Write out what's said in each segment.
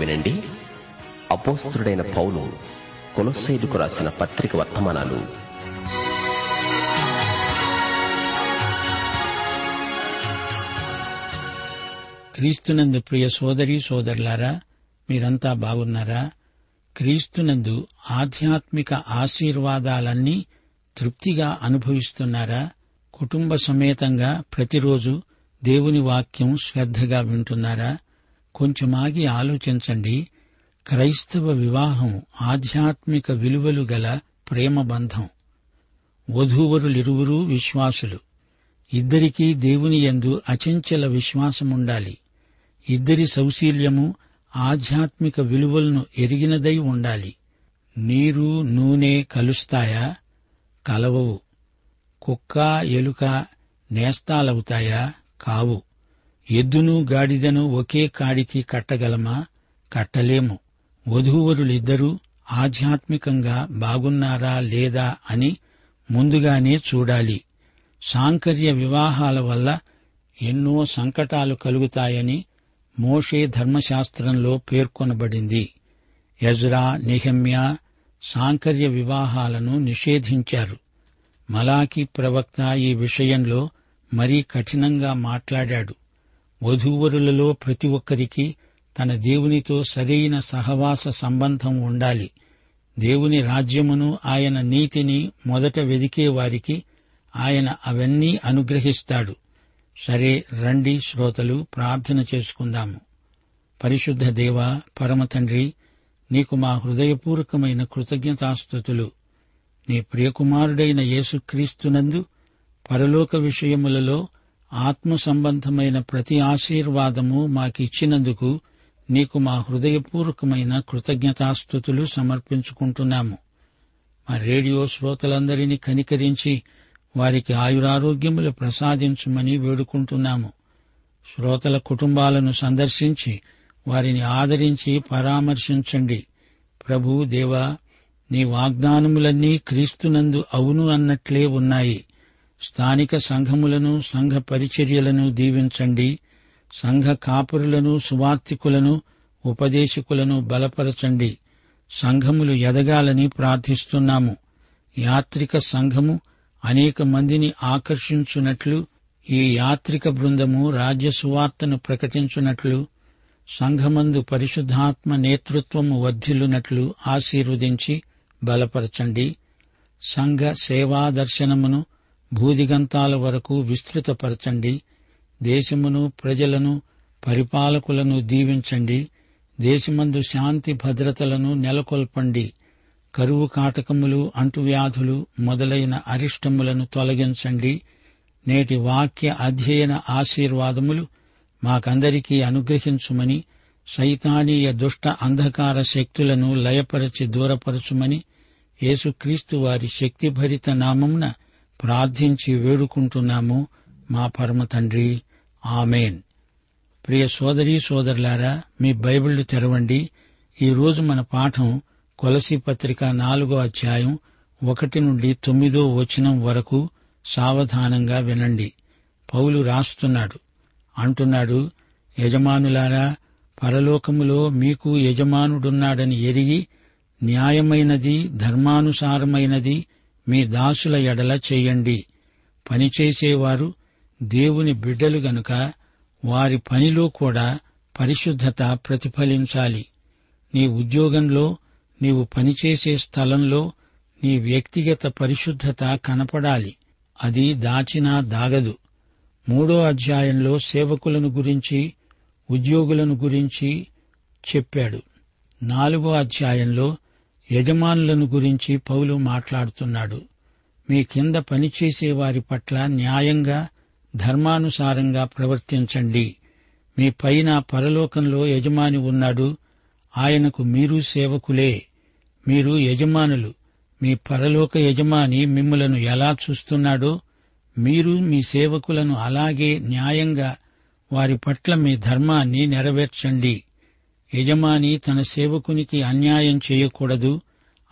వినండి. అపోస్తుడైన పౌలు కొలొస్సైదుకు రాసిన పత్రిక వర్తమానాలు. క్రీస్తునందు ప్రియ సోదరి సోదరులారా మీరంతా బాగున్నారా? క్రీస్తునందు ఆధ్యాత్మిక ఆశీర్వాదాలన్నీ తృప్తిగా అనుభవిస్తున్నారా? కుటుంబ సమేతంగా ప్రతిరోజు దేవుని వాక్యం శ్రద్ధగా వింటున్నారా? కొంచెమాగి ఆలోచించండి. క్రైస్తవ వివాహం ఆధ్యాత్మిక విలువలు గల ప్రేమ బంధం. వధూవరులిరువురూ విశ్వాసులు. ఇద్దరికీ దేవుని యందు అచంచల విశ్వాసముండాలి. ఇద్దరి సౌశీల్యము ఆధ్యాత్మిక విలువలను ఎరిగినదై ఉండాలి. నీరు నూనె కలుస్తాయా? కలవవు. కుక్క ఎలుక నేస్తాలవుతాయా? కావు. ఎద్దును గాడిదను ఒకే కాడికి కట్టగలమా? కట్టలేము. వధూవరులిద్దరూ ఆధ్యాత్మికంగా బాగున్నారా లేదా అని ముందుగానే చూడాలి. సాంకర్య వివాహాల వల్ల ఎన్నో సంకటాలు కలుగుతాయని మోషే ధర్మశాస్త్రంలో పేర్కొనబడింది. యజ్రా నిహమ్యా సాంకర్య వివాహాలను నిషేధించారు. మలాకి ప్రవక్త ఈ విషయంలో మరీ కఠినంగా మాట్లాడాడు. వధూవరులలో ప్రతి ఒక్కరికి తన దేవునితో సరైన సహవాస సంబంధం ఉండాలి. దేవుని రాజ్యమును ఆయన నీతిని మొదట వెదికే వారికి ఆయన అవన్నీ అనుగ్రహిస్తాడు. సరే రండి శ్రోతలు ప్రార్థన చేసుకుందాము. పరిశుద్ధ దేవ పరమతండ్రి నీకు మా హృదయపూర్వకమైన కృతజ్ఞతాస్థుతులు నీ ప్రియకుమారుడైన యేసుక్రీస్తునందు పరలోక విషయములలో ఆత్మ సంబంధమైన ప్రతి ఆశీర్వాదము మాకిచ్చినందుకు నీకు మా హృదయపూర్వకమైన కృతజ్ఞతాస్థుతులు సమర్పించుకుంటున్నాము. మా రేడియో శ్రోతలందరినీ కనికరించి వారికి ఆయురారోగ్యములు ప్రసాదించమని వేడుకుంటున్నాము. శ్రోతల కుటుంబాలను సందర్శించి వారిని ఆదరించి పరామర్శించండి. ప్రభు దేవా నీ వాగ్దానములన్నీ క్రీస్తునందు అవును అన్నట్లే ఉన్నాయి. స్థానిక సంఘములను సంఘ పరిచర్యలను దీవించండి. సంఘ కాపురులను సువార్తికులను ఉపదేశకులను బలపరచండి. సంఘములు ఎదగాలని ప్రార్థిస్తున్నాము. యాత్రిక సంఘము అనేక మందిని ఆకర్షించున్నట్లు ఈ యాత్రిక బృందము రాజ్య సువార్తను ప్రకటించున్నట్లు సంఘమందు పరిశుద్ధాత్మ నేతృత్వము వర్ధిల్లునట్లు ఆశీర్వదించి బలపరచండి. సంఘ సేవా దర్శనమును భూదిగంతాల వరకు విస్తృతపరచండి. దేశమును ప్రజలను పరిపాలకులను దీవించండి. దేశమందు శాంతి భద్రతలను నెలకొల్పండి. కరువు కాటకములు అంటువ్యాధులు మొదలైన అరిష్టములను తొలగించండి. నేటి వాక్య అధ్యయన ఆశీర్వాదములు మాకందరికీ అనుగ్రహించుమని సైతానీయ దుష్ట అంధకార శక్తులను లయపరచి దూరపరచుమని యేసుక్రీస్తు వారి శక్తిభరిత నామమున ప్రార్థించి వేడుకుంటున్నాము మా పరమ తండ్రి. ఆమెన్. ప్రియ సోదరీ సోదరులారా మీ బైబిళ్ళు తెరవండి. ఈరోజు మన పాఠం కొలసి పత్రిక నాలుగో అధ్యాయం ఒకటి నుండి తొమ్మిదో వచనం వరకు సావధానంగా వినండి. పౌలు రాస్తున్నాడు. అంటున్నాడు యజమానులారా పరలోకములో మీకు యజమానుడున్నాడని ఎరిగి న్యాయమైనది ధర్మానుసారమైనది మీ దాసుల ఎడల చేయండి. పనిచేసేవారు దేవుని బిడ్డలు గనుక వారి పనిలో కూడా పరిశుద్ధత ప్రతిఫలించాలి. నీ ఉద్యోగంలో నీవు పనిచేసే స్థలంలో నీ వ్యక్తిగత పరిశుద్ధత కనపడాలి. అది దాచినా దాగదు. మూడో అధ్యాయంలో సేవకులను గురించి ఉద్యోగులను గురించి చెప్పాడు. నాలుగో అధ్యాయంలో యజమానులను గురించి పౌలు మాట్లాడుతున్నాడు. మీ కింద పనిచేసే వారి పట్ల న్యాయంగా ధర్మానుసారంగా ప్రవర్తించండి. మీ పైన పరలోకంలో యజమాని ఉన్నాడు. ఆయనకు మీరు సేవకులే. మీరు యజమానులు. మీ పరలోక యజమాని మిమ్ములను ఎలా చూస్తున్నాడో మీరు మీ సేవకులను అలాగే న్యాయంగా వారి పట్ల మీ ధర్మాన్ని నెరవేర్చండి. యజమాని తన సేవకునికి అన్యాయం చేయకూడదు.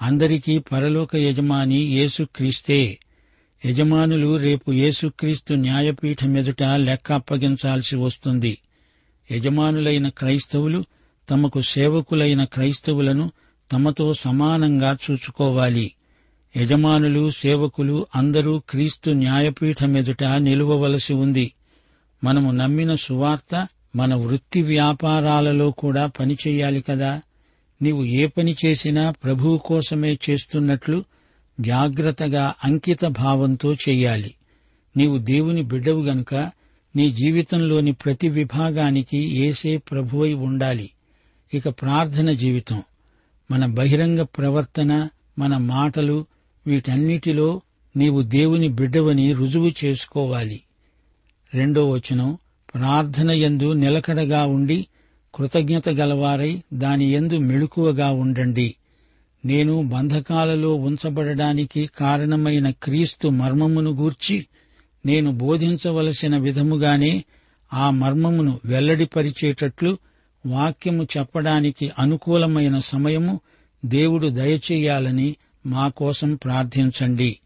అందరికీ పరలోక యజమాని యేసుక్రీస్తే యజమానులు రేపు యేసుక్రీస్తు న్యాయపీఠం ఎదుట లెక్క అప్పగించాల్సి వస్తుంది. యజమానులైన క్రైస్తవులు తమకు సేవకులైన క్రైస్తవులను తమతో సమానంగా చూచుకోవాలి. యజమానులు సేవకులు అందరూ క్రీస్తు న్యాయపీఠం ఎదుట నిలువవలసి ఉంది. మనము నమ్మిన సువార్త మన వృత్తి వ్యాపారాలలో కూడా పనిచేయాలి కదా. నీవు ఏ పని చేసినా ప్రభువు కోసమే చేస్తున్నట్లు జాగ్రత్తగా అంకిత భావంతో చెయ్యాలి నీవు దేవుని బిడ్డవు గనుక నీ జీవితంలోని ప్రతి విభాగానికి ఏసే ప్రభువై ఉండాలి. ఇక ప్రార్థన జీవితం. మన బహిరంగ ప్రవర్తన మన మాటలు వీటన్నిటిలో నీవు దేవుని బిడ్డవని రుజువు చేసుకోవాలి. రెండో వచనం ప్రార్థనయందు నిలకడగా ఉండి కృతజ్ఞత గలవారై దాని యందు మెళుకువగా ఉండండి. నేను బంధకాలలో ఉంచబడడానికి కారణమైన క్రీస్తు మర్మమును గూర్చి నేను బోధించవలసిన విధముగానే ఆ మర్మమును వెల్లడిపరిచేటట్లు వాక్యము చెప్పడానికి అనుకూలమైన సమయము దేవుడు దయచేయాలని మా కోసం ప్రార్థించండి.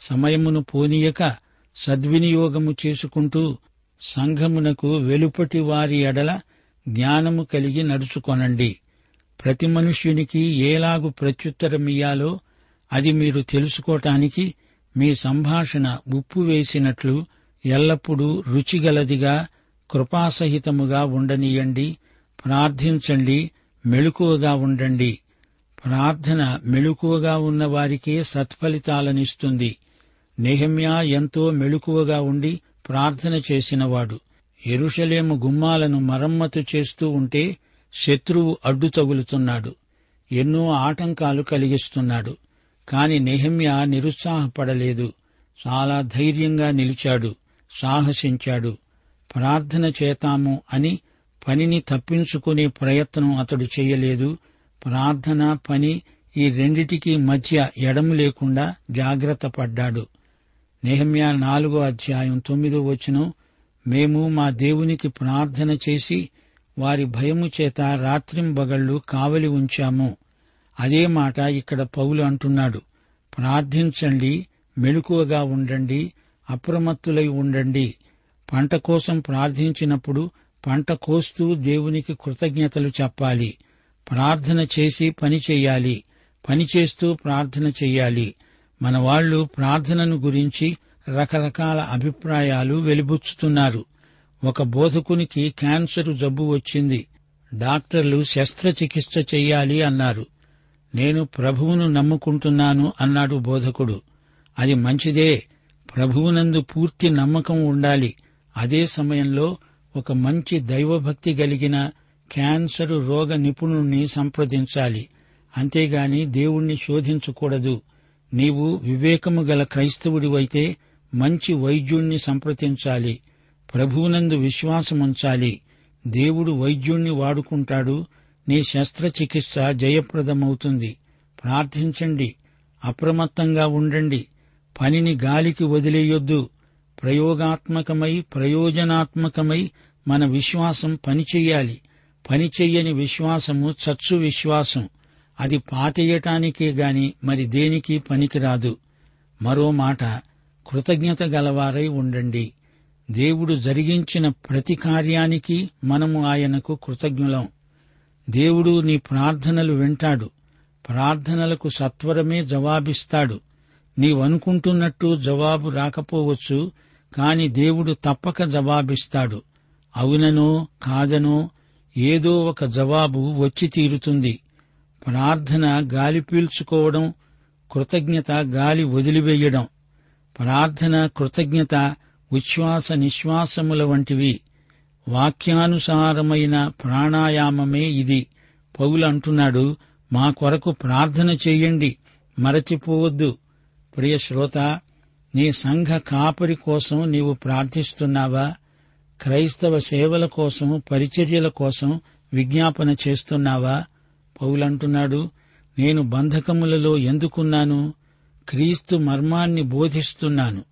సమయమును పోనీయక సద్వినియోగము చేసుకుంటూ సంఘమునకు వెలుపటి వారి ఎడల జ్ఞానము కలిగి నడుచుకొనండి. ప్రతి మనుష్యునికి ఏలాగు ప్రత్యుత్తరమియ్యాలో అది మీరు తెలుసుకోటానికి మీ సంభాషణ ఉప్పు వేసినట్లు ఎల్లప్పుడూ రుచిగలదిగా కృపాసహితముగా ఉండనీయండి. ప్రార్థించండి మెళుకువగా ఉండండి. ప్రార్థన మెళుకువగా ఉన్నవారికే సత్ఫలితాలనిస్తుంది. నెహమ్యా ఎంతో మెళుకువగా ఉండి ప్రార్థన చేసినవాడు. ఎరుషలేము గుమ్మాలను మరమ్మతు చేస్తూ ఉంటే శత్రువు అడ్డు తగులుతున్నాడు. ఎన్నో ఆటంకాలు కలిగిస్తున్నాడు. కాని నెహమ్యా నిరుత్సాహపడలేదు. చాలా ధైర్యంగా నిలిచాడు. సాహసించాడు. ప్రార్థన చేతాము అని పనిని తప్పించుకునే ప్రయత్నం అతడు చేయలేదు. ప్రార్థన పని ఈ రెండిటికీ మధ్య ఎడము లేకుండా జాగ్రత్త పడ్డాడు. నెహమ్యా నాలుగో అధ్యాయం తొమ్మిదో వచనం మేము మా దేవునికి ప్రార్థన చేసి వారి భయము చేత రాత్రింబగళ్ళు కావలి ఉంచాము. అదే మాట ఇక్కడ పౌలు అంటున్నాడు. ప్రార్థించండి మెలుకువగా ఉండండి అప్రమత్తులై ఉండండి. పంట కోసం ప్రార్థించినప్పుడు పంట కోస్తూ దేవునికి కృతజ్ఞతలు చెప్పాలి. ప్రార్థన చేసి పని చెయ్యాలి పని చేస్తూ ప్రార్థన చెయ్యాలి మన వాళ్ళు ప్రార్థనను గురించి రకరకాల అభిప్రాయాలు వెలిబుచ్చుతున్నారు. ఒక బోధకునికి క్యాన్సర్ జబ్బు వచ్చింది. డాక్టర్లు శస్త్రచికిత్స చెయ్యాలి అన్నారు. నేను ప్రభువును నమ్ముకుంటున్నాను అన్నాడు బోధకుడు. అది మంచిదే. ప్రభువునందు పూర్తి నమ్మకం ఉండాలి. అదే సమయంలో ఒక మంచి దైవభక్తి కలిగిన క్యాన్సర్ రోగ నిపుణుణ్ణి సంప్రదించాలి. అంతేగాని దేవుణ్ణి శోధించకూడదు. నీవు వివేకము గల క్రైస్తవుడివైతే మంచి వైద్యుణ్ణి సంప్రదించాలి. ప్రభువునందు విశ్వాసముంచాలి. దేవుడు వైద్యుణ్ణి వాడుకుంటాడు. నీ శస్త్రచికిత్స జయప్రదమవుతుంది. ప్రార్థించండి. అప్రమత్తంగా ఉండండి. పనిని గాలికి వదిలేయొద్దు. ప్రయోగాత్మకమై ప్రయోజనాత్మకమై మన విశ్వాసం పనిచెయ్యాలి పనిచెయ్యని విశ్వాసము చచ్చు విశ్వాసం. అది పాతేయటానికే గాని మరి దేనికి పనికిరాదు. మరో మాట కృతజ్ఞత గలవారై ఉండండి. దేవుడు జరిగించిన ప్రతి కార్యానికి మనము ఆయనకు కృతజ్ఞులం. దేవుడు నీ ప్రార్థనలు వింటాడు. ప్రార్థనలకు సత్వరమే జవాబిస్తాడు. నీవనుకుంటున్నట్టు జవాబు రాకపోవచ్చు కాని దేవుడు తప్పక జవాబిస్తాడు. అవుననో కాదనో ఏదో ఒక జవాబు వచ్చి తీరుతుంది. ప్రార్థన గాలి పీల్చుకోవడం కృతజ్ఞత గాలి వదిలివేయడం ప్రార్థన కృతజ్ఞత ఉచ్ఛ్వాస నిశ్వాసముల వంటివి. వాక్యానుసారమైన ప్రాణాయామమే ఇది. పౌలు అంటున్నాడు మా కొరకు ప్రార్థన చేయండి మరచిపోవద్దు. ప్రియ శ్రోత నీ సంఘ కాపరి కోసం నీవు ప్రార్థిస్తున్నావా? క్రైస్తవ సేవల కోసం పరిచర్యల కోసం విజ్ఞాపన చేస్తున్నావా? పౌలంటున్నాడు నేను బంధకములలో ఎందుకున్నాను? క్రీస్తు మర్మాన్ని బోధిస్తున్నాను.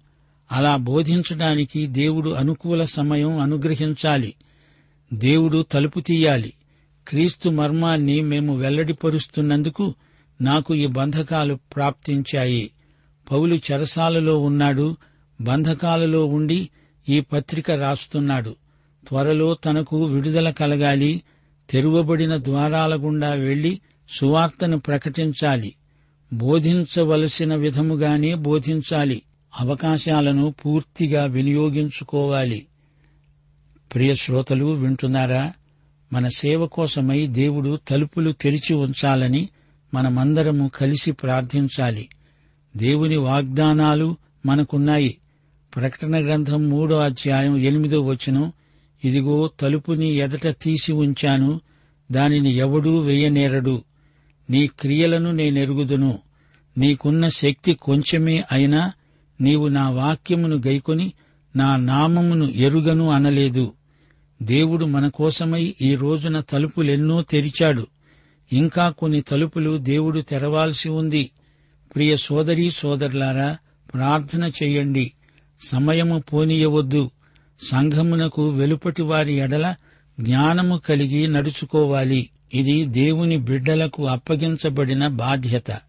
అలా బోధించడానికి దేవుడు అనుకూల సమయం అనుగ్రహించాలి. దేవుడు తలుపు తీయాలి. క్రీస్తు మర్మాన్ని మేము వెల్లడిపరుస్తున్నందుకు నాకు ఈ బంధకాలు ప్రాప్తించాయి. పౌలు చెరసాలలో ఉన్నాడు బంధకాలలో ఉండి ఈ పత్రిక రాస్తున్నాడు. త్వరలో తనకు విడుదల కలగాలి తెరువబడిన ద్వారాల గుండా వెళ్ళి సువార్తను ప్రకటించాలి. బోధించవలసిన విధముగానే బోధించాలి. అవకాశాలను పూర్తిగా వినియోగించుకోవాలి. ప్రియ శ్రోతలు వింటున్నారా? మన సేవ కోసమై దేవుడు తలుపులు తెరిచి ఉంచాలని మనమందరము కలిసి ప్రార్థించాలి. దేవుని వాగ్దానాలు మనకున్నాయి. ప్రకటన గ్రంథం మూడో అధ్యాయం ఎనిమిదో వచనం ఇదిగో తలుపుని ఎదట తీసి ఉంచాను దానిని ఎవడూ వెయ్యనేరడు నీ క్రియలను నేనెరుగుదును. నీకున్న శక్తి కొంచెమే అయినా నీవు నా వాక్యమును గైకొని నా నామమును ఎరుగను అనలేదు. దేవుడు మన కోసమై ఈ రోజున తలుపులెన్నో తెరిచాడు. ఇంకా కొన్ని తలుపులు దేవుడు తెరవాల్సి ఉంది. ప్రియ సోదరీ సోదరులారా ప్రార్థన చెయ్యండి సమయము పోనీయవద్దు. సంఘమునకు వెలుపటి వారి ఎడల జ్ఞానము కలిగి నడుచుకోవాలి. ఇది దేవుని బిడ్డలకు అప్పగించబడిన బాధ్యత.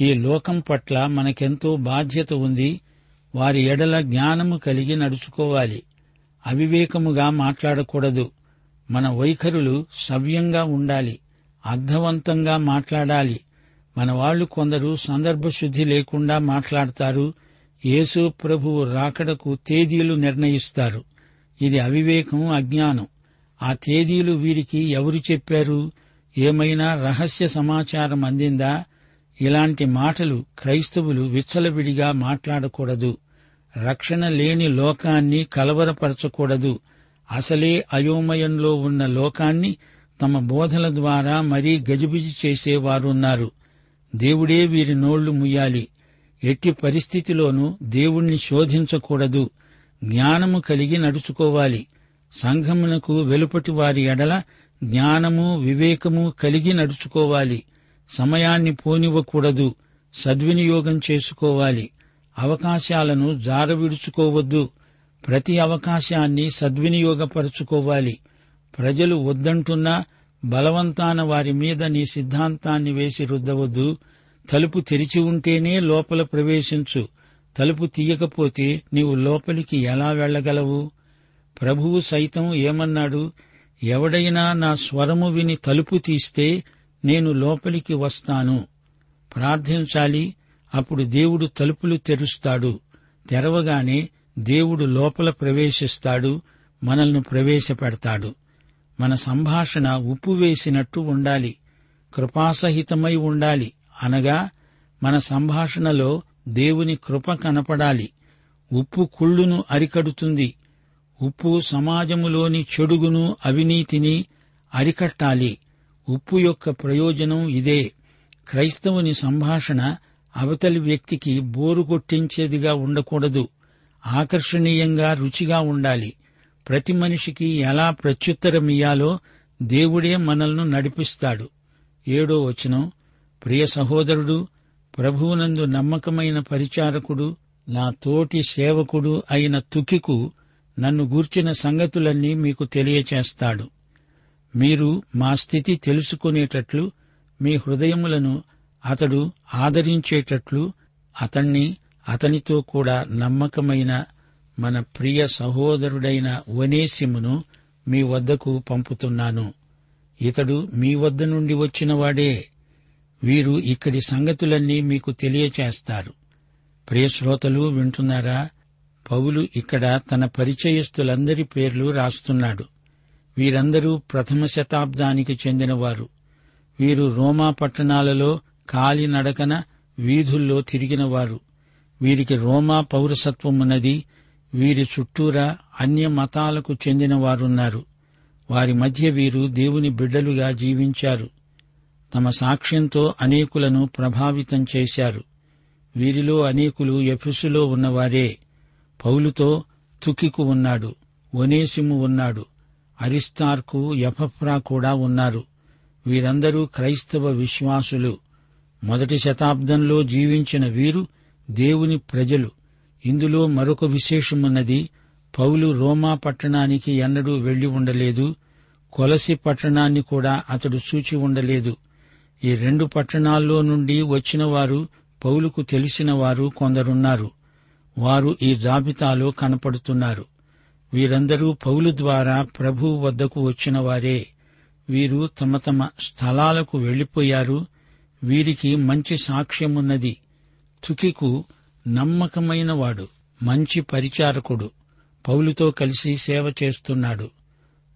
ఈ లోకం పట్ల మనకెంతో బాధ్యత ఉంది. వారి ఎడల జ్ఞానము కలిగి నడుచుకోవాలి. అవివేకముగా మాట్లాడకూడదు. మన వైఖరులు సవ్యంగా ఉండాలి. అర్థవంతంగా మాట్లాడాలి. మన వాళ్ళు కొందరు సందర్భశుద్ధి లేకుండా మాట్లాడతారు. యేసు ప్రభువు రాకడకు తేదీలు నిర్ణయిస్తారు. ఇది అవివేకం అజ్ఞానం. ఆ తేదీలు వీరికి ఎవరు చెప్పారు? ఏమైనా రహస్య సమాచారం అందిందా? ఇలాంటి మాటలు క్రైస్తవులు విచ్చలవిడిగా మాట్లాడకూడదు. రక్షణ లేని లోకాన్ని కలవరపరచకూడదు. అసలే అయోమయంలో ఉన్న లోకాన్ని తమ బోధల ద్వారా మరీ గజిబిజి చేసేవారున్నారు. దేవుడే వీరి నోళ్ళు ముయ్యాలి. ఎట్టి పరిస్థితిలోనూ దేవుణ్ణి శోధించకూడదు. జ్ఞానము కలిగి నడుచుకోవాలి. సంఘమునకు వెలుపటి వారి ఎడల జ్ఞానము వివేకము కలిగి నడుచుకోవాలి. సమయాన్ని పోనివ్వకూడదు. సద్వినియోగం చేసుకోవాలి. అవకాశాలను జారవిడుచుకోవద్దు. ప్రతి అవకాశాన్ని సద్వినియోగపరుచుకోవాలి. ప్రజలు వద్దంటున్నా బలవంతాన వారి మీద నీ సిద్ధాంతాన్ని వేసి రుద్దవద్దు. తలుపు తెరిచి ఉంటేనే లోపల ప్రవేశించు. తలుపు తీయకపోతే నీవు లోపలికి ఎలా వెళ్ళగలవు ప్రభువు సైతం ఏమన్నాడు? ఎవడైనా నా స్వరము విని తలుపు తీస్తే నేను లోపలికి వస్తాను. ప్రార్థించాలి అప్పుడు దేవుడు తలుపులు తెరుస్తాడు. తెరవగానే దేవుడు లోపల ప్రవేశిస్తాడు మనల్ని ప్రవేశపెడతాడు. మన సంభాషణ ఉప్పు వేసినట్టు ఉండాలి. కృపాసహితమై ఉండాలి. అనగా మన సంభాషణలో దేవుని కృప కనపడాలి. ఉప్పు కుళ్ళును అరికడుతుంది. ఉప్పు సమాజములోని చెడుగును అవినీతిని అరికట్టాలి. ఉప్పు యొక్క ప్రయోజనం ఇదే. క్రైస్తవుని సంభాషణ అవతలి వ్యక్తికి బోరు కొట్టించేదిగా ఉండకూడదు. ఆకర్షణీయంగా రుచిగా ఉండాలి. ప్రతి మనిషికి ఎలా ప్రత్యుత్తరమియ్యాలో దేవుడే మనల్ని నడిపిస్తాడు. ఏడో వచనం. ప్రియ సహోదరుడు ప్రభువునందు నమ్మకమైన పరిచారకుడు నా తోటి సేవకుడు అయిన తుకికు నన్ను గూర్చిన సంగతులన్నీ మీకు తెలియచేస్తాడు. మీరు మా స్థితి తెలుసుకునేటట్లు మీ హృదయములను అతడు ఆదరించేటట్లు అతణ్ణి అతనితో కూడా నమ్మకమైన మన ప్రియ సహోదరుడైన వనేసిమును మీ వద్దకు పంపుతున్నాను. ఇతడు మీ వద్ద నుండి వచ్చినవాడే. వీరు ఇక్కడి సంగతులన్నీ మీకు తెలియచేస్తారు. ప్రియశ్రోతలు వింటున్నారా? పౌలు ఇక్కడ తన పరిచయస్తులందరి పేర్లు రాస్తున్నాడు. వీరందరూ ప్రథమ శతాబ్దానికి చెందినవారు. వీరు రోమా పట్టణాలలో కాలినడకన వీధుల్లో తిరిగినవారు. వీరికి రోమా పౌరసత్వమున్నది వీరి చుట్టూరా అన్య మతాలకు చెందినవారున్నారు. వారి మధ్య వీరు దేవుని బిడ్డలుగా జీవించారు. తమ సాక్ష్యంతో అనేకులను ప్రభావితం చేశారు. వీరిలో అనేకులు ఎఫెసులో ఉన్నవారే. పౌలుతో తుకికు ఉన్నాడు. ఒనేసిము ఉన్నాడు. అరిస్తార్కు ఎఫఫ్రా కూడా ఉన్నారు. వీరందరూ క్రైస్తవ విశ్వాసులు. మొదటి శతాబ్దంలో జీవించిన వీరు దేవుని ప్రజలు. ఇందులో మరొక విశేషమున్నది పౌలు రోమా పట్టణానికి ఎన్నడూ వెళ్ళి ఉండలేదు. కొలసి పట్టణాన్ని కూడా అతడు చూచి ఉండలేదు. ఈ రెండు పట్టణాల్లో నుండి వచ్చిన వారు పౌలుకు తెలిసిన వారు కొందరున్నారు. వారు ఈ జాబితాలో కనపడుతున్నారు. వీరందరూ పౌలు ద్వారా ప్రభు వద్దకు వచ్చిన వారే వీరు తమ తమ స్థలాలకు వెళ్ళిపోయారు వీరికి మంచి సాక్ష్యమున్నది. తుకికు నమ్మకమైనవాడు మంచి పరిచారకుడు. పౌలుతో కలిసి సేవ చేస్తున్నాడు.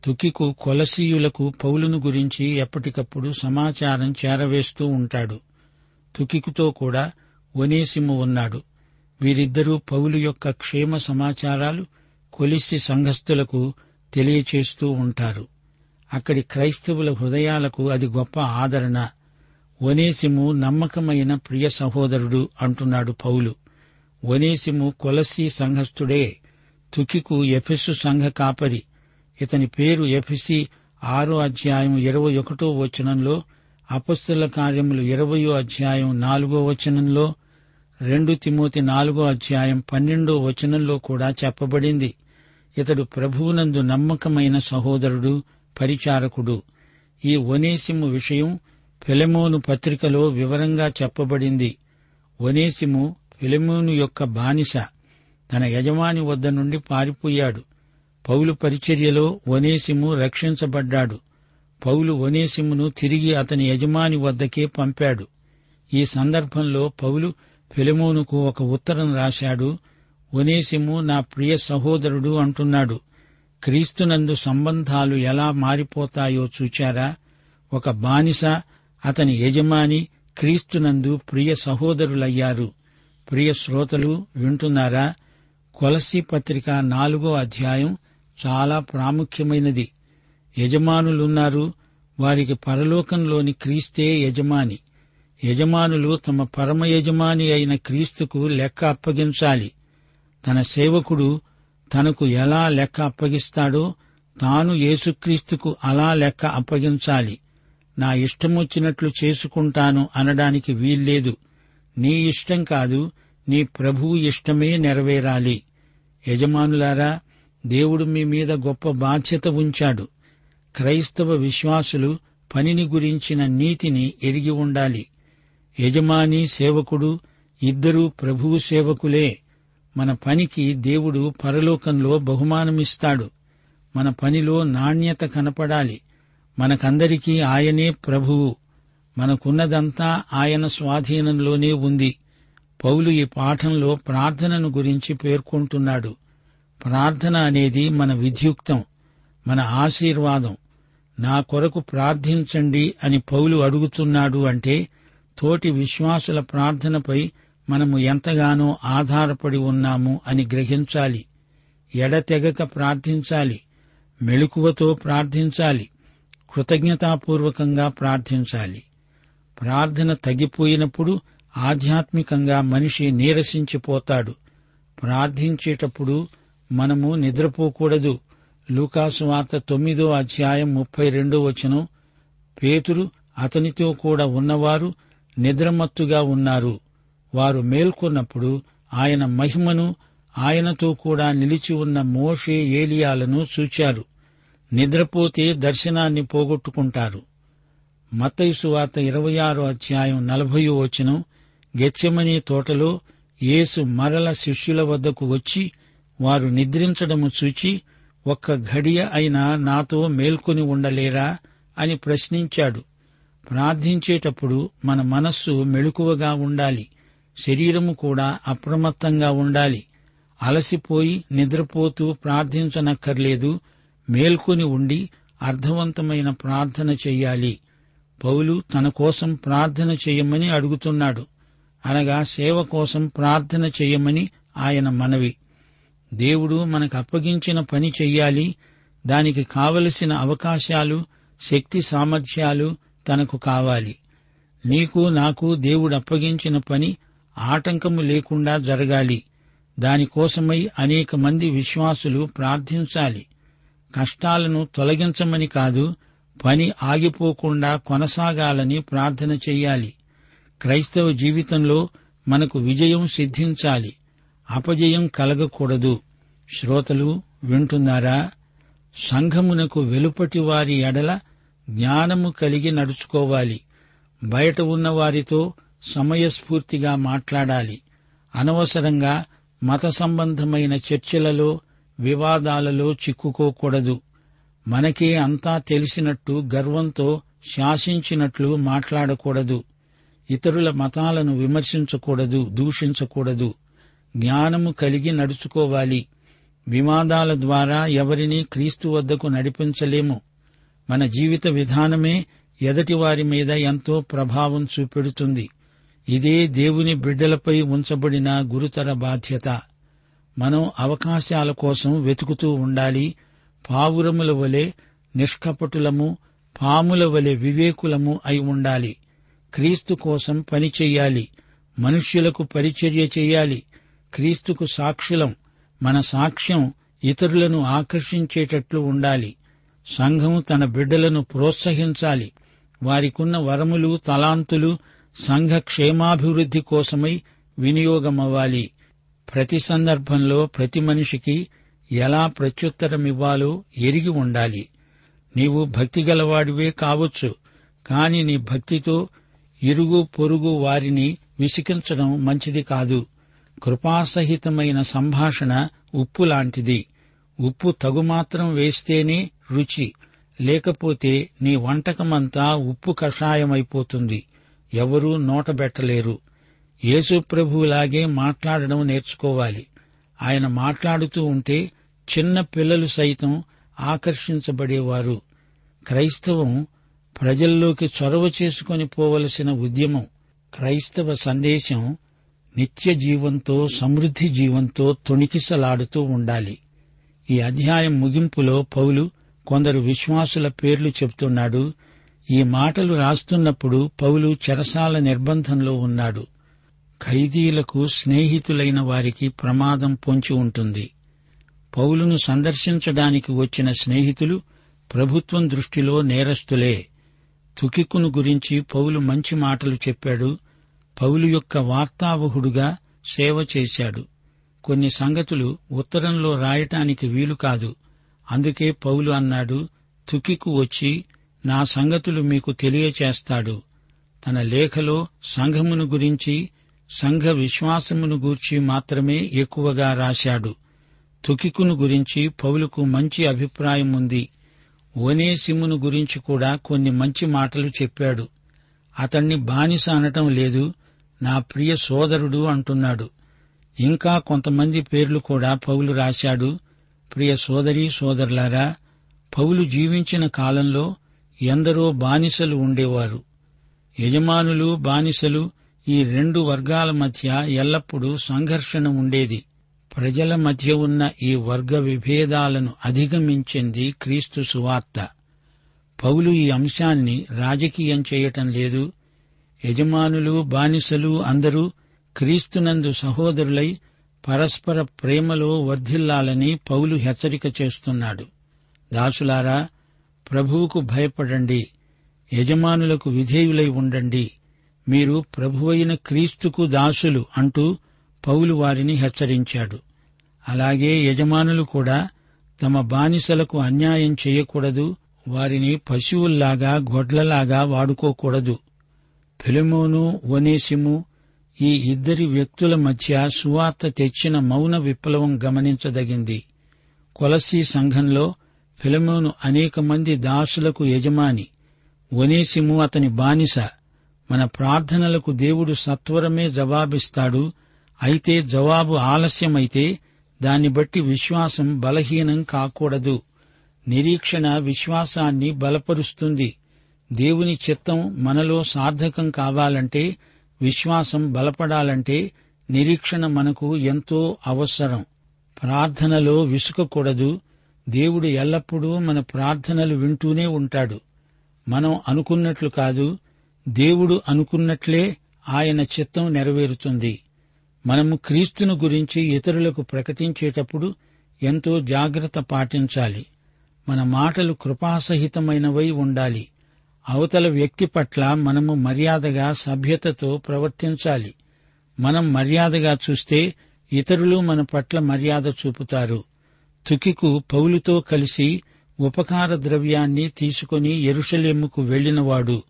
తుకికు కొలసీయులకు పౌలును గురించి ఎప్పటికప్పుడు సమాచారం చేరవేస్తూ ఉంటాడు. తుకికుతో కూడా ఒనేసిము ఉన్నాడు. వీరిద్దరూ పౌలు యొక్క క్షేమ సమాచారాలు కొలిసి సంఘస్థులకు తెలియచేస్తూ ఉంటారు. అక్కడి క్రైస్తవుల హృదయాలకు అది గొప్ప ఆదరణ. ఒనేసిము నమ్మకమైన ప్రియ సహోదరుడు అంటున్నాడు పౌలు. ఒనేసిము కొలసి సంఘస్థుడే. తుకికు ఎఫెస్సు సంఘ కాపరి. ఇతని పేరు ఎఫ్సి ఆరో అధ్యాయం ఇరవై ఒకటో వచనంలో అపస్తుల కార్యములు ఇరవయో అధ్యాయం నాలుగో వచనంలో రెండు తిమోతి నాలుగో అధ్యాయం పన్నెండో వచనంలో కూడా చెప్పబడింది. ఇతడు ప్రభువునందు నమ్మకమైన సహోదరుడు పరిచారకుడు. ఈ ఒనేసిము విషయం ఫిలెమోను పత్రికలో వివరంగా చెప్పబడింది. ఒనేసిము ఫిలెమోను యొక్క బానిస. తన యజమాని వద్ద నుండి పారిపోయాడు. పౌలు పరిచర్యలో వనేసిము రక్షించబడ్డాడు. పౌలు వనేసిమును తిరిగి అతని యజమాని వద్దకే పంపాడు. ఈ సందర్భంలో పౌలు ఫిలెమోనుకు ఒక ఉత్తరం రాశాడు. వనేసిము నా ప్రియ సహోదరుడు అంటున్నాడు. క్రీస్తునందు సంబంధాలు ఎలా మారిపోతాయో చూచారా? ఒక బానిస అతని యజమాని క్రీస్తునందు ప్రియ సహోదరులయ్యారు. ప్రియ శ్రోతలు వింటున్నారా? కొలసి పత్రిక నాలుగో అధ్యాయం చాలా ప్రాముఖ్యమైనది. యజమానులున్నారు వారికి పరలోకంలోని క్రీస్తే యజమాని. యజమానులు తమ పరమ యజమాని అయిన క్రీస్తుకు లెక్క అప్పగించాలి. తన సేవకుడు తనకు ఎలా లెక్క అప్పగిస్తాడో తాను యేసుక్రీస్తుకు అలా లెక్క అప్పగించాలి. నా ఇష్టమొచ్చినట్లు చేసుకుంటాను అనడానికి వీల్లేదు. నీ ఇష్టం కాదు నీ ప్రభువు ఇష్టమే నెరవేరాలి. యజమానులారా దేవుడు మీ మీద గొప్ప బాధ్యత ఉంచాడు. క్రైస్తవ విశ్వాసులు పనిని గురించిన నీతిని ఎరిగి ఉండాలి. యజమాని సేవకుడు ఇద్దరూ ప్రభువు సేవకులే. మన పనికి దేవుడు పరలోకంలో బహుమానమిస్తాడు. మన పనిలో నాణ్యత కనపడాలి. మనకందరికీ ఆయనే ప్రభువు. మనకున్నదంతా ఆయన స్వాధీనంలోనే ఉంది. పౌలు ఈ పాఠంలో ప్రార్థనను గురించి పేర్కొంటున్నాడు. ప్రార్థన అనేది మన విధ్యుక్తం మన ఆశీర్వాదం. నా కొరకు ప్రార్థించండి అని పౌలు అడుగుతున్నాడు అంటే తోటి విశ్వాసుల ప్రార్థనపై మనము ఎంతగానో ఆధారపడి ఉన్నాము అని గ్రహించాలి. ఎడతెగక ప్రార్థించాలి. మెళుకువతో ప్రార్థించాలి. కృతజ్ఞతాపూర్వకంగా ప్రార్థించాలి. ప్రార్థన తగ్గిపోయినప్పుడు ఆధ్యాత్మికంగా మనిషి నీరసించిపోతాడు. ప్రార్థించేటప్పుడు మనము నిద్రపోకూడదు. లూకాసు వార్త తొమ్మిదో అధ్యాయం ముప్పై రెండో వచనం. పేతురు అతనితో కూడా ఉన్నవారు నిద్రమత్తుగా ఉన్నారు. వారు మేల్కొన్నప్పుడు ఆయన మహిమను ఆయనతో కూడా నిలిచి ఉన్న మోషే ఏలియాలను చూచారు. నిద్రపోతే దర్శనాన్ని పోగొట్టుకుంటారు. మత్తైసు వార్త ఇరవై ఆరో అధ్యాయం నలభయో వచనం. గెచ్చమనే తోటలో యేసు మరల శిష్యుల వద్దకు వచ్చి వారు నిద్రించడము చూచి ఒక్క ఘడియ అయినా నాతో మేల్కొని ఉండలేరా? అని ప్రశ్నించాడు. ప్రార్థించేటప్పుడు మన మనస్సు మెళుకువగా ఉండాలి. శరీరము కూడా అప్రమత్తంగా ఉండాలి. అలసిపోయి నిద్రపోతూ ప్రార్థించనక్కర్లేదు. మేల్కొని ఉండి అర్థవంతమైన ప్రార్థన చెయ్యాలి. పౌలు తన కోసం ప్రార్థన చెయ్యమని అడుగుతున్నాడు. అనగా సేవ కోసం ప్రార్థన చెయ్యమని ఆయన మనవి. దేవుడు మనకు అప్పగించిన పని చెయ్యాలి దానికి కావలసిన అవకాశాలు శక్తి సామర్థ్యాలు తనకు కావాలి. నీకు నాకు దేవుడు అప్పగించిన పని ఆటంకము లేకుండా జరగాలి. దానికోసమై అనేక మంది విశ్వాసులు ప్రార్థించాలి. కష్టాలను తొలగించమని కాదు పని ఆగిపోకుండా కొనసాగాలని ప్రార్థన చెయ్యాలి. క్రైస్తవ జీవితంలో మనకు విజయం సిద్ధించాలి. అపజయం కలగకూడదు. శ్రోతలు వింటున్నారా? సంఘమునకు వెలుపటి వారి ఎడల జ్ఞానము కలిగి నడుచుకోవాలి. బయట ఉన్న వారితో సమయస్ఫూర్తిగా మాట్లాడాలి. అనవసరంగా మత సంబంధమైన చర్చలలో వివాదాలలో చిక్కుకోకూడదు. మనకే అంతా తెలిసినట్టు గర్వంతో శాసించినట్లు మాట్లాడకూడదు. ఇతరుల మతాలను విమర్శించకూడదు దూషించకూడదు. జ్ఞానము కలిగి నడుచుకోవాలి. వివాదాల ద్వారా ఎవరినీ క్రీస్తు వద్దకు నడిపించలేము. మన జీవిత విధానమే ఎదటివారి మీద ఎంతో ప్రభావం చూపెడుతుంది. ఇదే దేవుని బిడ్డలపై ఉంచబడిన గురుతర బాధ్యత. మనం అవకాశాల కోసం వెతుకుతూ ఉండాలి. పావురముల వలె నిష్కపటులము పాముల వలె వివేకులము అయి ఉండాలి. క్రీస్తు కోసం పని మనుష్యులకు పరిచర్య చేయాలి. క్రీస్తుకు సాక్షులం మన సాక్ష్యం ఇతరులను ఆకర్షించేటట్లు ఉండాలి. సంఘం తన బిడ్డలను ప్రోత్సహించాలి. వారికున్న వరములు తలాంతులు సంఘ క్షేమాభివృద్ధి కోసమై వినియోగమవ్వాలి. ప్రతి సందర్భంలో ప్రతి మనిషికి ఎలా ప్రత్యుత్తరమివ్వాలో ఎరిగి ఉండాలి. నీవు భక్తిగలవాడివే కావచ్చు కాని నీ భక్తితో ఇరుగు పొరుగు వారిని విసికించడం మంచిది కాదు. కృపాసహితమైన సంభాషణ ఉప్పు లాంటిది. ఉప్పు తగుమాత్రం వేస్తేనే రుచి. లేకపోతే నీ వంటకమంతా ఉప్పు కషాయమైపోతుంది. ఎవరూ నోటబెట్టలేరు యేసు ప్రభువులాగే మాట్లాడడం నేర్చుకోవాలి. ఆయన మాట్లాడుతూ ఉంటే చిన్న పిల్లలు సైతం ఆకర్షించబడేవారు. క్రైస్తవం ప్రజల్లోకి చొరవ చేసుకొని పోవలసిన ఉద్యమం. క్రైస్తవ సందేశం నిత్య జీవంతో సమృద్ధి జీవంతో తొణికిసలాడుతూ ఉండాలి. ఈ అధ్యాయం ముగింపులో పౌలు కొందరు విశ్వాసుల పేర్లు చెబుతున్నాడు. ఈ మాటలు రాస్తున్నప్పుడు పౌలు చెరసాల నిర్బంధంలో ఉన్నాడు. ఖైదీలకు స్నేహితులైన వారికి ప్రమాదం పొంచి ఉంటుంది. పౌలును సందర్శించడానికి వచ్చిన స్నేహితులు ప్రభుత్వం దృష్టిలో నేరస్తులే. తుకికును గురించి పౌలు మంచి మాటలు చెప్పాడు. పౌలు యొక్క వార్తావహుడుగా సేవ చేశాడు. కొన్ని సంగతులు ఉత్తరంలో రాయటానికి వీలు కాదు. అందుకే పౌలు అన్నాడు తుకికు వచ్చి నా సంగతులు మీకు తెలియచేస్తాడు. తన లేఖలో సంఘమును గురించి సంఘ విశ్వాసమును గూర్చి మాత్రమే ఎక్కువగా రాశాడు. తుకికును గురించి పౌలుకు మంచి అభిప్రాయం ఉంది. ఓనేసిమును గురించి కూడా కొన్ని మంచి మాటలు చెప్పాడు. అతణ్ణి బానిస అనటం లేదు నా ప్రియ సోదరుడు అంటున్నాడు. ఇంకా కొంతమంది పేర్లు కూడా పౌలు రాశాడు. ప్రియ సోదరి సోదరులారా పౌలు జీవించిన కాలంలో ఎందరో బానిసలు ఉండేవారు. యజమానులు బానిసలు ఈ రెండు వర్గాల మధ్య ఎల్లప్పుడూ సంఘర్షణ ఉండేది. ప్రజల మధ్య ఉన్న ఈ వర్గ విభేదాలను అధిగమించింది క్రీస్తు సువార్త. పౌలు ఈ అంశాన్ని రాజకీయం చేయటం లేదు యజమానులు బానిసలు అందరూ క్రీస్తునందు సహోదరులై పరస్పర ప్రేమలో వర్ధిల్లాలని పౌలు హెచ్చరిక చేస్తున్నాడు. దాసులారా ప్రభువుకు భయపడండి. యజమానులకు విధేయులై ఉండండి. మీరు ప్రభువైన క్రీస్తుకు దాసులు అంటూ పౌలు వారిని హెచ్చరించాడు. అలాగే యజమానులు కూడా తమ బానిసలకు అన్యాయం చేయకూడదు వారిని పశువుల్లాగా గొడ్లలాగా వాడుకోకూడదు. ఫిలమోను ఒనేసిము ఈ ఇద్దరి వ్యక్తుల మధ్య సువార్త తెచ్చిన మౌన విప్లవం గమనించదగింది. కొలసీ సంఘంలో ఫిలమోను అనేక మంది దాసులకు యజమాని ఒనేసిము అతని బానిస. మన ప్రార్థనలకు దేవుడు సత్వరమే జవాబిస్తాడు అయితే జవాబు ఆలస్యమైతే దాన్ని బట్టి విశ్వాసం బలహీనం కాకూడదు. నిరీక్షణ విశ్వాసాన్ని బలపరుస్తుంది. దేవుని చిత్తం మనలో సార్థకం కావాలంటే విశ్వాసం బలపడాలంటే నిరీక్షణ మనకు ఎంతో అవసరం. ప్రార్థనలో విసుకకూడదు. దేవుడు ఎల్లప్పుడూ మన ప్రార్థనలు వింటూనే ఉంటాడు. మనం అనుకున్నట్లు కాదు దేవుడు అనుకున్నట్లే ఆయన చిత్తం నెరవేరుతుంది. మనము క్రీస్తును గురించి ఇతరులకు ప్రకటించేటప్పుడు ఎంతో జాగ్రత్త పాటించాలి. మన మాటలు కృపాసహితమైనవై ఉండాలి. అవతల వ్యక్తి పట్ల మనము మర్యాదగా సభ్యతతో ప్రవర్తించాలి. మనం మర్యాదగా చూస్తే ఇతరులు మన పట్ల మర్యాద చూపుతారు. తుకికు పౌలుతో కలిసి ఉపకార ద్రవ్యాన్ని తీసుకుని ఎరుషలేముకు వెళ్ళినవాడు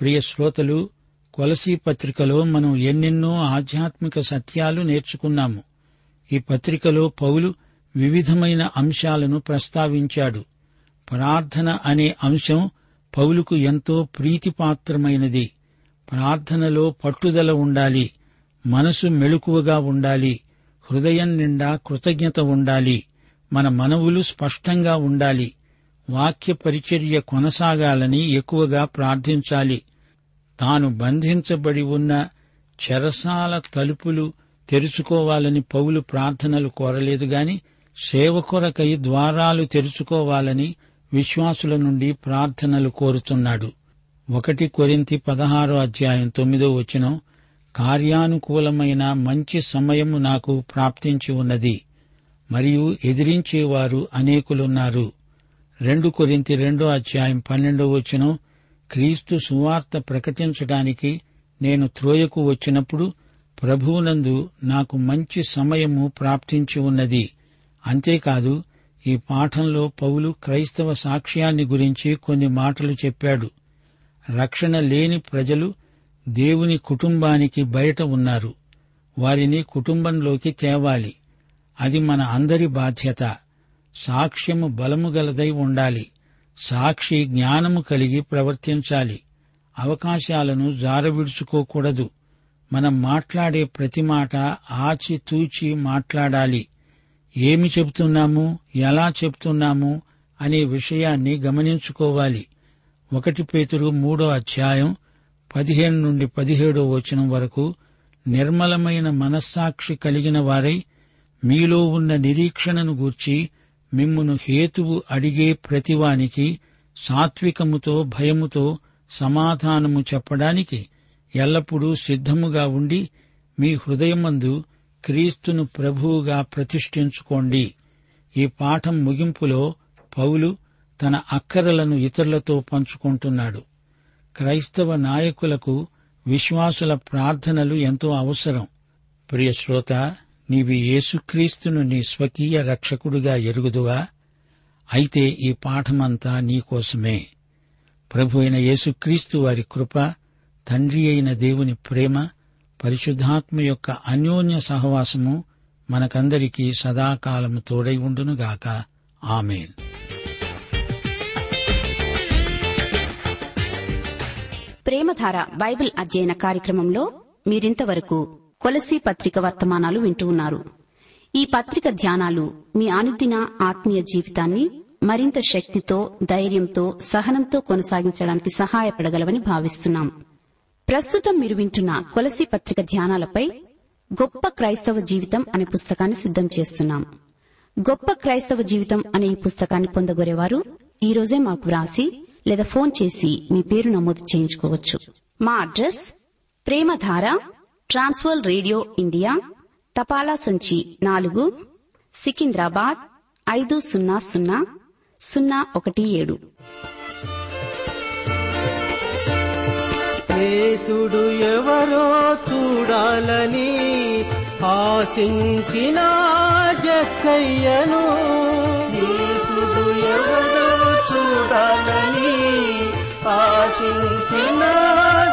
ప్రియ శ్రోతలు కొలసీ పత్రికలో మనం ఎన్నెన్నో ఆధ్యాత్మిక సత్యాలు నేర్చుకున్నాము. ఈ పత్రికలో పౌలు వివిధమైన అంశాలను ప్రస్తావించాడు. ప్రార్థన అనే అంశం పౌలుకు ఎంతో ప్రీతిపాత్రమైనది. ప్రార్థనలో పట్టుదల ఉండాలి. మనసు మెళుకువగా ఉండాలి. హృదయం నిండా కృతజ్ఞత ఉండాలి. మన మనవులు స్పష్టంగా ఉండాలి. వాక్య పరిచర్య కొనసాగాలని ఎక్కువగా ప్రార్థించాలి. తాను బంధించబడి ఉన్న చెరసాల తలుపులు తెరుచుకోవాలని పౌలు ప్రార్థనలు కోరలేదు గాని సేవ కొరకై ద్వారాలు తెరుచుకోవాలని విశ్వాసుల నుండి ప్రార్థనలు కోరుతున్నాడు. ఒకటి కొరింతి పదహారో అధ్యాయం తొమ్మిదో వచనం కార్యానుకూలమైన మంచి సమయము నాకు ప్రాప్తించి ఉన్నది. మరియు ఎదిరించేవారు అనేకులున్నారు. రెండు కొరింతి రెండో అధ్యాయం పన్నెండో వచనం క్రీస్తు సువార్త ప్రకటించడానికి నేను త్రోయకు వచ్చినప్పుడు ప్రభువునందు నాకు మంచి సమయము ప్రాప్తించి ఉన్నది. అంతేకాదు ఈ పాఠంలో పౌలు క్రైస్తవ సాక్ష్యాన్ని గురించి కొన్ని మాటలు చెప్పాడు. రక్షణ లేని ప్రజలు దేవుని కుటుంబానికి బయట ఉన్నారు. వారిని కుటుంబంలోకి తేవాలి. అది మన అందరి బాధ్యత. సాక్ష్యము బలము గలదై ఉండాలి. సాక్షి జ్ఞానము కలిగి ప్రవర్తించాలి. అవకాశాలను జారవిడుచుకోకూడదు. మనం మాట్లాడే ప్రతి మాట ఆచితూచి మాట్లాడాలి. ఏమి చెబుతున్నాము? ఎలా చెబుతున్నాము? అనే విషయాన్ని గమనించుకోవాలి. ఒకటి పేతురు మూడో అధ్యాయం పదిహేను నుండి పదిహేడో వచనం వరకు నిర్మలమైన మనస్సాక్షి కలిగిన వారై మీలో ఉన్న నిరీక్షణను గూర్చి మిమ్మును హేతువు అడిగే ప్రతివానికి సాత్వికముతో భయముతో సమాధానము చెప్పడానికి ఎల్లప్పుడూ సిద్ధముగా ఉండి మీ హృదయమందు క్రీస్తును ప్రభువుగా ప్రతిష్ఠించుకోండి. ఈ పాఠం ముగింపులో పౌలు తన అక్కరలను ఇతరులతో పంచుకుంటున్నాడు. క్రైస్తవ నాయకులకు విశ్వాసుల ప్రార్థనలు ఎంతో అవసరం. ప్రియ శ్రోత నీవి యేసుక్రీస్తును నీ స్వకీయ రక్షకుడుగా ఎరుగుదువా? అయితే ఈ పాఠమంతా నీకోసమే ప్రభు అయిన యేసుక్రీస్తు వారి కృప తండ్రి అయిన దేవుని ప్రేమ పరిశుద్ధాత్మ యొక్క అన్యోన్య సహవాసము మనకందరికీ సదాకాలము తోడై ఉండునుగాక. ఆమెన్. ప్రేమధార బైబిల్ అధ్యయన కార్యక్రమంలో మీరింతవరకు కొలసీ పత్రిక వర్తమానాలు వింటూ ఉన్నారు. ఈ పత్రిక ధ్యానాలు మీ అనుదిన ఆత్మీయ జీవితాన్ని మరింత శక్తితో ధైర్యంతో సహనంతో కొనసాగించడానికి సహాయపడగలవని భావిస్తున్నాం. ప్రస్తుతం మీరు వింటున్న కొలసీ పత్రిక ధ్యానాలపై గొప్ప క్రైస్తవ జీవితం అనే పుస్తకాన్ని సిద్దం చేస్తున్నాం. గొప్ప క్రైస్తవ జీవితం అనే ఈ పుస్తకాన్ని పొందగోరేవారు ఈ రోజే మాకు వ్రాసి లేదా ఫోన్ చేసి మీ పేరు నమోదు చేయించుకోవచ్చు. మా address Premadhara Trans World Radio India తపాలా సంచి నాలుగు సికింద్రాబాద్ ఐదు సున్నా సున్నా సున్నా ఒకటి ఏడు. యేసుడు ఎవరో చూడాలని ఆశించిన జక్కయ్యను. యేసుడు ఎవరో చూడాలని ఆశించిన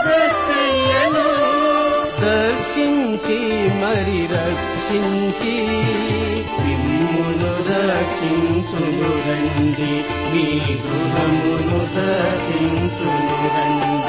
జక్కయ్యను. దర్శించి మరి రక్షించి మిమ్మును రక్షించును రండి మీ గృహమును దర్శించును రండి